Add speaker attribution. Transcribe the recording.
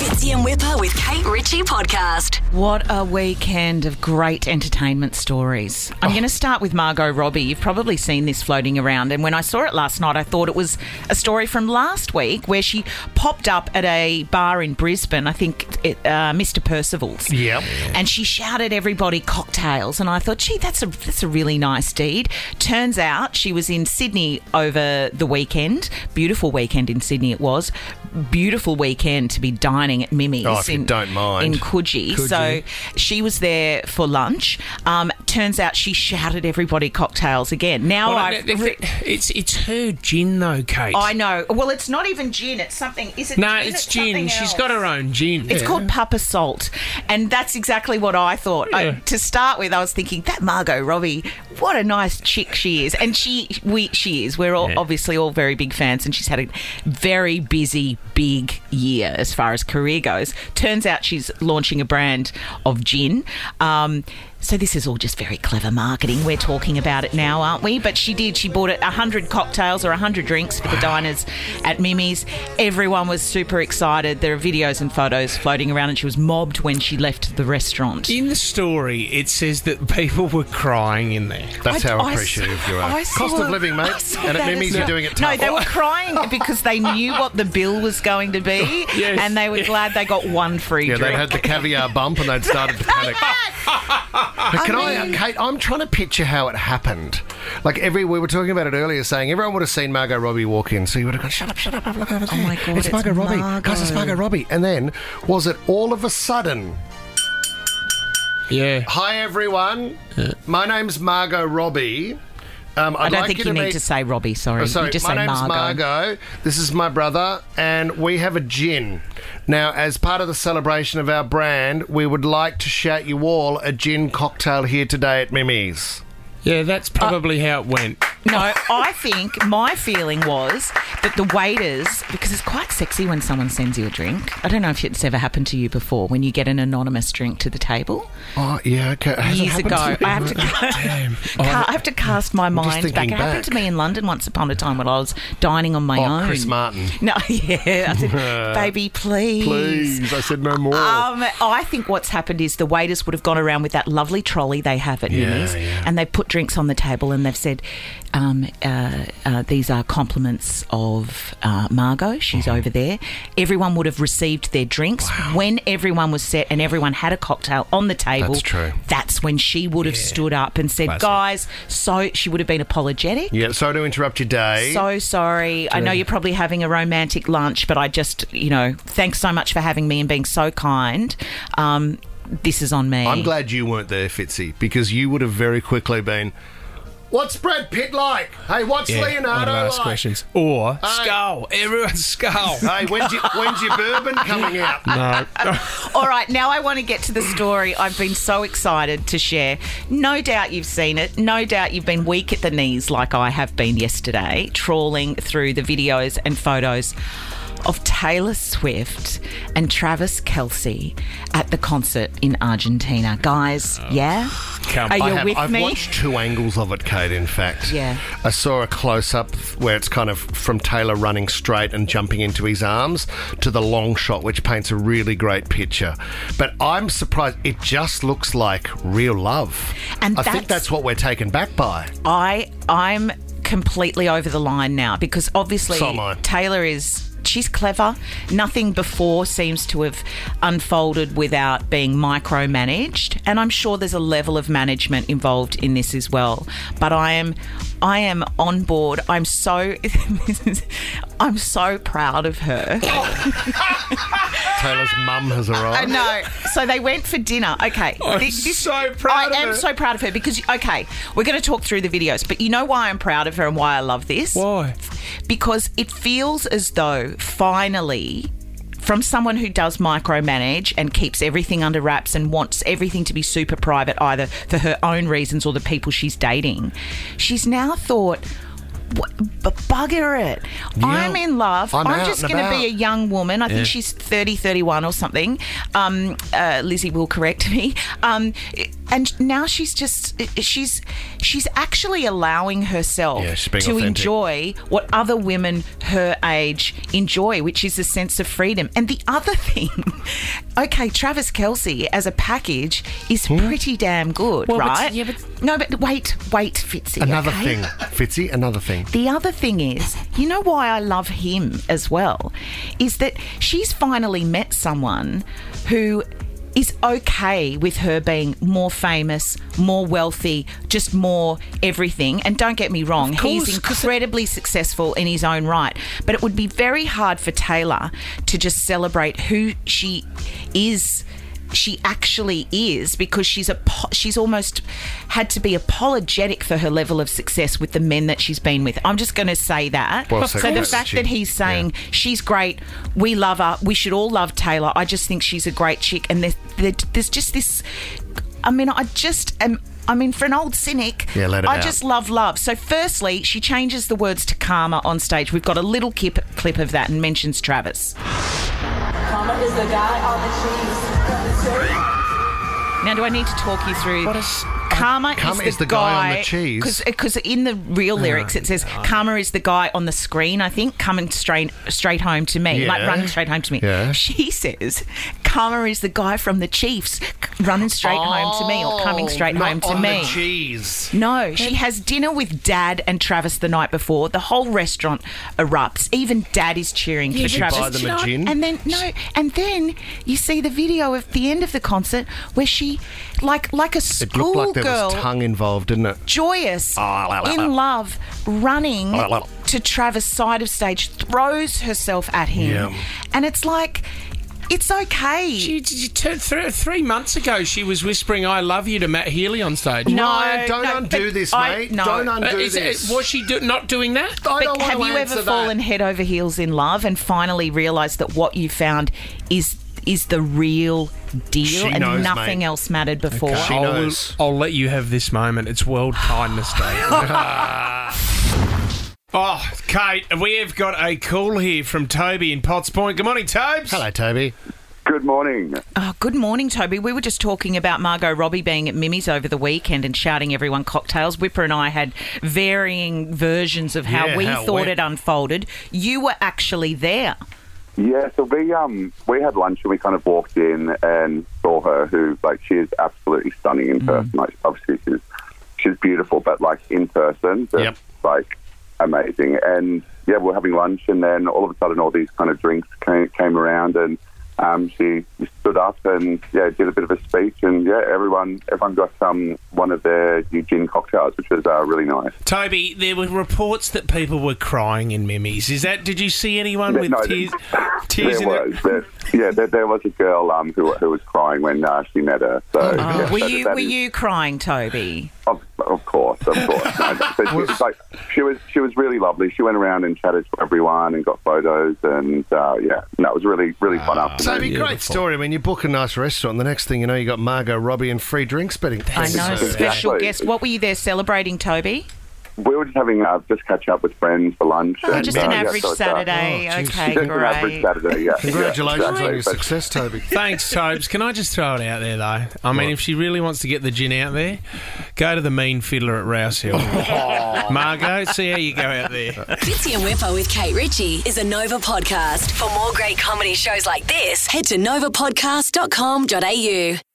Speaker 1: Fitzy and Whipper with Kate Ritchie podcast.
Speaker 2: What a weekend of great entertainment stories. I'm going to start with Margot Robbie. You've probably seen this floating around. And when I saw it last night, I thought it was a story from last week where she popped up at a bar in Brisbane, I think it, uh, Mr. Percival's.
Speaker 3: Yep.
Speaker 2: And she shouted everybody cocktails. And I thought, gee, that's a, that's a really nice deed. Turns out she was in Sydney over the weekend. Beautiful weekend in Sydney it was. Beautiful weekend to be dining at Mimi's
Speaker 3: Oh, if you
Speaker 2: in,
Speaker 3: don't mind.
Speaker 2: in Coogee. So she was there for lunch. Um, turns out she shouted everybody cocktails again. Now
Speaker 4: Well,
Speaker 2: I've
Speaker 4: th- th- it's it's her gin though, Kate.
Speaker 2: I know. Well, it's not even gin. It's something. Is it?
Speaker 4: no,
Speaker 2: gin?
Speaker 4: it's gin.
Speaker 2: something
Speaker 4: She's got her own gin.
Speaker 2: It's called Papa Salt, and that's exactly what I thought. I, to start with, I was thinking that Margot Robbie, what a nice chick she is, and she we she is. We're all
Speaker 4: Yeah.
Speaker 2: obviously all very big fans, and she's had a very busy, big year as far as career goes. Turns out she's launching a brand of gin. Um, so this is all just very clever marketing. We're talking about it now, aren't we? But she did. She bought it hundred cocktails or hundred drinks for the diners at Mimi's. Everyone was super excited. There are videos and photos floating around, and she was mobbed when she left the restaurant.
Speaker 4: In the story, it says that people were crying in there.
Speaker 3: That's
Speaker 2: I-
Speaker 3: how
Speaker 2: I
Speaker 3: appreciative
Speaker 2: saw-
Speaker 3: you are. Cost of living, mate. And at Mimi's, you're doing it tough.
Speaker 2: No, they were crying because they knew what the bill was going to be,
Speaker 4: Yes.
Speaker 2: and they were glad they got one free
Speaker 3: Yeah,
Speaker 2: drink.
Speaker 3: they'd had the caviar bump and they'd started to panic. But can I,
Speaker 2: mean-
Speaker 3: Kate? I'm trying to picture how it happened. Like every, we were talking about it earlier, saying everyone would have seen Margot Robbie walk in, so you would have gone, "Shut up, shut up, look over there.
Speaker 2: Oh my God,
Speaker 3: it's
Speaker 2: it's
Speaker 3: Margot Robbie, guys, it's
Speaker 2: Margot."
Speaker 3: Margot Robbie." And then was it all of a sudden?
Speaker 4: Yeah.
Speaker 3: Hi everyone, my name's Margot Robbie. Um, I'd
Speaker 2: I don't
Speaker 3: like
Speaker 2: think
Speaker 3: you
Speaker 2: you
Speaker 3: to
Speaker 2: need
Speaker 3: meet-
Speaker 2: to say Robbie. Sorry,
Speaker 3: Oh, sorry,
Speaker 2: you just
Speaker 3: my
Speaker 2: say
Speaker 3: name's
Speaker 2: Margot.
Speaker 3: Margot. This is my brother, and we have a gin. Now, as part of the celebration of our brand, we would like to shout you all a gin cocktail here today at Mimi's.
Speaker 4: Yeah, that's probably how it went.
Speaker 2: No, I think my feeling was that the waiters, because it's quite sexy when someone sends you a drink. I don't know if it's ever happened to you before when you get an anonymous drink to the table.
Speaker 3: Oh, yeah, okay. Has
Speaker 2: Years ago. I have to,
Speaker 4: Damn.
Speaker 2: ca- I have to cast my mind back. It happened to me in London once upon a time when I was dining on my
Speaker 3: Oh,
Speaker 2: own.
Speaker 3: Chris Martin.
Speaker 2: No, yeah, I said, baby, please.
Speaker 3: Please, I said no more.
Speaker 2: Um, I think what's happened is the waiters would have gone around with that lovely trolley they have at
Speaker 3: Yeah, yeah.
Speaker 2: and they've put drinks on the table, and they've said, um, uh, uh, "These are compliments of uh, Margot. She's
Speaker 3: Mm-hmm.
Speaker 2: over there." Everyone would have received their drinks when everyone was set, and everyone had a cocktail on the table.
Speaker 3: That's true.
Speaker 2: That's when she would have stood up and said,
Speaker 4: Classic.
Speaker 2: "Guys," so she would have been apologetic.
Speaker 3: yeah, sorry to interrupt your day.
Speaker 2: So sorry. I know you're probably having a romantic lunch, but I just, you know, thanks so much for having me and being so kind. Um, this is on me.
Speaker 3: I'm glad you weren't there, Fitzy, because you would have very quickly been. What's Brad Pitt like? Hey, what's
Speaker 4: Yeah,
Speaker 3: Leonardo like?
Speaker 4: questions. Or skull. Everyone's skull.
Speaker 3: Hey, when's your, when's your bourbon coming out?
Speaker 4: no.
Speaker 2: All right, now I want to get to the story I've been so excited to share. No doubt you've seen it. No doubt you've been weak at the knees like I have been yesterday, trawling through the videos and photos of Taylor Swift and Travis Kelce at the concert in Argentina. Guys, oh. yeah?
Speaker 4: Come
Speaker 2: Are you
Speaker 3: I have,
Speaker 2: with
Speaker 3: I've
Speaker 2: me?
Speaker 3: watched two angles of it, Kate, in fact.
Speaker 2: Yeah.
Speaker 3: I saw a close up where it's kind of from Taylor running straight and jumping into his arms to the long shot, which paints a really great picture. But I'm surprised. It just looks like real love.
Speaker 2: And
Speaker 3: I think
Speaker 2: that's-
Speaker 3: that's what we're taken back by.
Speaker 2: I I'm completely over the line now because obviously
Speaker 3: So.
Speaker 2: Taylor is she's clever. Nothing before seems to have unfolded without being micromanaged, and I'm sure there's a level of management involved in this as well. But I am I am on board. I'm so I'm so proud of her.
Speaker 3: Taylor's mum has arrived.
Speaker 2: I know. So they went for dinner. Okay.
Speaker 4: I'm
Speaker 2: Thi-
Speaker 4: so proud
Speaker 2: I am
Speaker 4: her.
Speaker 2: so proud of her because, okay, we're going to talk through the videos, but you know why I'm proud of her and why I love this?
Speaker 4: Why?
Speaker 2: Because it feels as though finally. From someone who does micromanage and keeps everything under wraps and wants everything to be super private, either for her own reasons or the people she's dating, she's now thought, "What- bugger it. I'm in love.
Speaker 3: I'm
Speaker 2: I'm, just going to be a young woman. I think she's 30, 31 or something. Um, uh, Lizzie will correct me. Um, and now she's just she's she's actually allowing herself
Speaker 3: Yeah,
Speaker 2: to
Speaker 3: authentic.
Speaker 2: enjoy what other women her age enjoy, which is a sense of freedom. And the other thing, okay, Travis Kelce as a package is hmm? pretty damn good,
Speaker 4: Well, but-
Speaker 2: right?
Speaker 4: yeah, but-
Speaker 2: no, but wait, wait, Fitzy.
Speaker 3: Another
Speaker 2: okay?
Speaker 3: thing, Fitzy, another thing.
Speaker 2: The other thing is, you know why I love him as well? Is that she's finally met someone who is okay with her being more famous, more wealthy, just more everything. And don't get me wrong,
Speaker 4: course,
Speaker 2: he's incredibly successful in his own right. But it would be very hard for Taylor to just celebrate who she is she actually is because she's a she's almost had to be apologetic for her level of success with the men that she's been with. I'm just going to say that.
Speaker 3: Well
Speaker 2: so
Speaker 3: said,
Speaker 2: the fact
Speaker 3: She-
Speaker 2: that he's saying she's great, we love her, we should all love Taylor. I just think she's a great chick, and there's, there's just this. I mean, I just am. I mean, for an old cynic,
Speaker 3: Yeah, let it
Speaker 2: I
Speaker 3: out.
Speaker 2: just love love. So, firstly, she changes the words to karma on stage. We've got a little clip, clip of that and mentions Travis.
Speaker 5: Mama is the guy on the cheese.
Speaker 2: Now, do I need to talk you through?
Speaker 4: What is-
Speaker 2: Karma,
Speaker 3: Karma
Speaker 2: is,
Speaker 3: is the guy on the cheese.
Speaker 2: Because in the real lyrics it says Karma is the guy on the screen. I think coming straight straight home to me, like running straight home to me.
Speaker 3: Yeah.
Speaker 2: She says Karma is the guy from the Chiefs running straight home to me or coming oh, straight
Speaker 3: Not
Speaker 2: home to
Speaker 3: on
Speaker 2: me.
Speaker 3: The cheese.
Speaker 2: No, she has dinner with Dad and Travis the night before. The whole restaurant erupts. Even Dad is cheering for Travis.
Speaker 3: buy them a gin?
Speaker 2: And then no, and then you see the video of the end of the concert where she, like like a
Speaker 3: It looked like there
Speaker 2: schoolgirl,
Speaker 3: was tongue involved, didn't it?
Speaker 2: joyous,
Speaker 3: Ah, la, la, la.
Speaker 2: in love, running
Speaker 3: La, la, la.
Speaker 2: to Travis' side of stage, throws herself at him,
Speaker 3: Yeah.
Speaker 2: and it's like. It's okay.
Speaker 4: She, she, t- th- three months ago, she was whispering "I love you" to Matt Healy on stage.
Speaker 2: no,
Speaker 3: No, don't
Speaker 2: no,
Speaker 3: undo
Speaker 2: but
Speaker 3: this,
Speaker 2: I-
Speaker 3: mate.
Speaker 2: no.
Speaker 3: Don't
Speaker 4: Uh,
Speaker 3: undo
Speaker 4: is it-
Speaker 3: this.
Speaker 4: was she do- not doing that?
Speaker 3: I don't
Speaker 2: have
Speaker 3: want
Speaker 2: you
Speaker 3: to
Speaker 2: ever
Speaker 3: answer
Speaker 2: fallen head over heels in love and finally realised that what you found is is the real deal
Speaker 3: She
Speaker 2: and
Speaker 3: knows,
Speaker 2: nothing
Speaker 3: mate.
Speaker 2: else mattered before?
Speaker 3: She
Speaker 4: I'll,
Speaker 3: knows.
Speaker 4: I'll let you have this moment. It's World Kindness Day. oh, Kate, we have got a call here from Toby in Potts Point. Good morning, Tobes.
Speaker 3: Hello, Toby.
Speaker 6: Good morning.
Speaker 2: Oh, good morning, Toby. We were just talking about Margot Robbie being at Mimi's over the weekend and shouting everyone cocktails. Whipper and I had varying versions of how
Speaker 3: Yeah,
Speaker 2: we
Speaker 3: how
Speaker 2: thought
Speaker 3: wet.
Speaker 2: it unfolded. You were actually there.
Speaker 6: Yeah, so we um we had lunch and we kind of walked in and saw her. Who like she is absolutely stunning in person. Like obviously she's she's beautiful, but like in person, just,
Speaker 3: Yep.
Speaker 6: like amazing. And yeah, we we're having lunch, and then all of a sudden, all these kind of drinks came, came around, and um, she stood up and yeah, did a bit of a speech, and yeah, everyone everyone got um one of their new gin cocktails, which was uh, really nice.
Speaker 4: Toby, there were reports that people were crying in Mimi's. Is that? Did you see anyone
Speaker 6: Yeah,
Speaker 4: with
Speaker 6: no,
Speaker 4: tears?
Speaker 6: there-
Speaker 4: Tears
Speaker 6: there
Speaker 4: in their-
Speaker 6: was. There, yeah, there, there was a girl um, who, who was crying when uh, she met her. So, yeah,
Speaker 2: were
Speaker 6: that-
Speaker 2: you
Speaker 6: that
Speaker 2: were
Speaker 6: is-
Speaker 2: you crying, Toby?
Speaker 6: Of, of course, of course. No, but she, was like, she was she was really lovely. She went around and chatted to everyone and got photos, and uh, yeah, no, it was really really fun afternoon.
Speaker 3: Toby, great
Speaker 4: Beautiful.
Speaker 3: story. I mean, you book a nice restaurant, and the next thing you know, you got Margot Robbie and free drinks. But
Speaker 2: I know, special
Speaker 6: Exactly.
Speaker 2: guest. What were you there celebrating, Toby?
Speaker 6: We were just having uh, just catch up with friends for lunch.
Speaker 2: Oh,
Speaker 6: and,
Speaker 2: just
Speaker 6: uh,
Speaker 2: an
Speaker 6: yeah,
Speaker 2: average
Speaker 6: so uh,
Speaker 2: Saturday.
Speaker 3: Oh, geez.
Speaker 2: okay,
Speaker 6: Just an average. Saturday. Yeah.
Speaker 3: congratulations
Speaker 6: yeah,
Speaker 3: on your
Speaker 6: But-
Speaker 3: success, Toby.
Speaker 4: Thanks, Tobes. Can I just throw it out there, though? I mean, if she really wants to get the gin out there, go to the Mean Fiddler at Rouse Hill. Margot, see how you go out there.
Speaker 1: Fitzy and Whipper with Kate Ritchie is a Nova podcast. For more great comedy shows like this, head to novapodcast.com.au.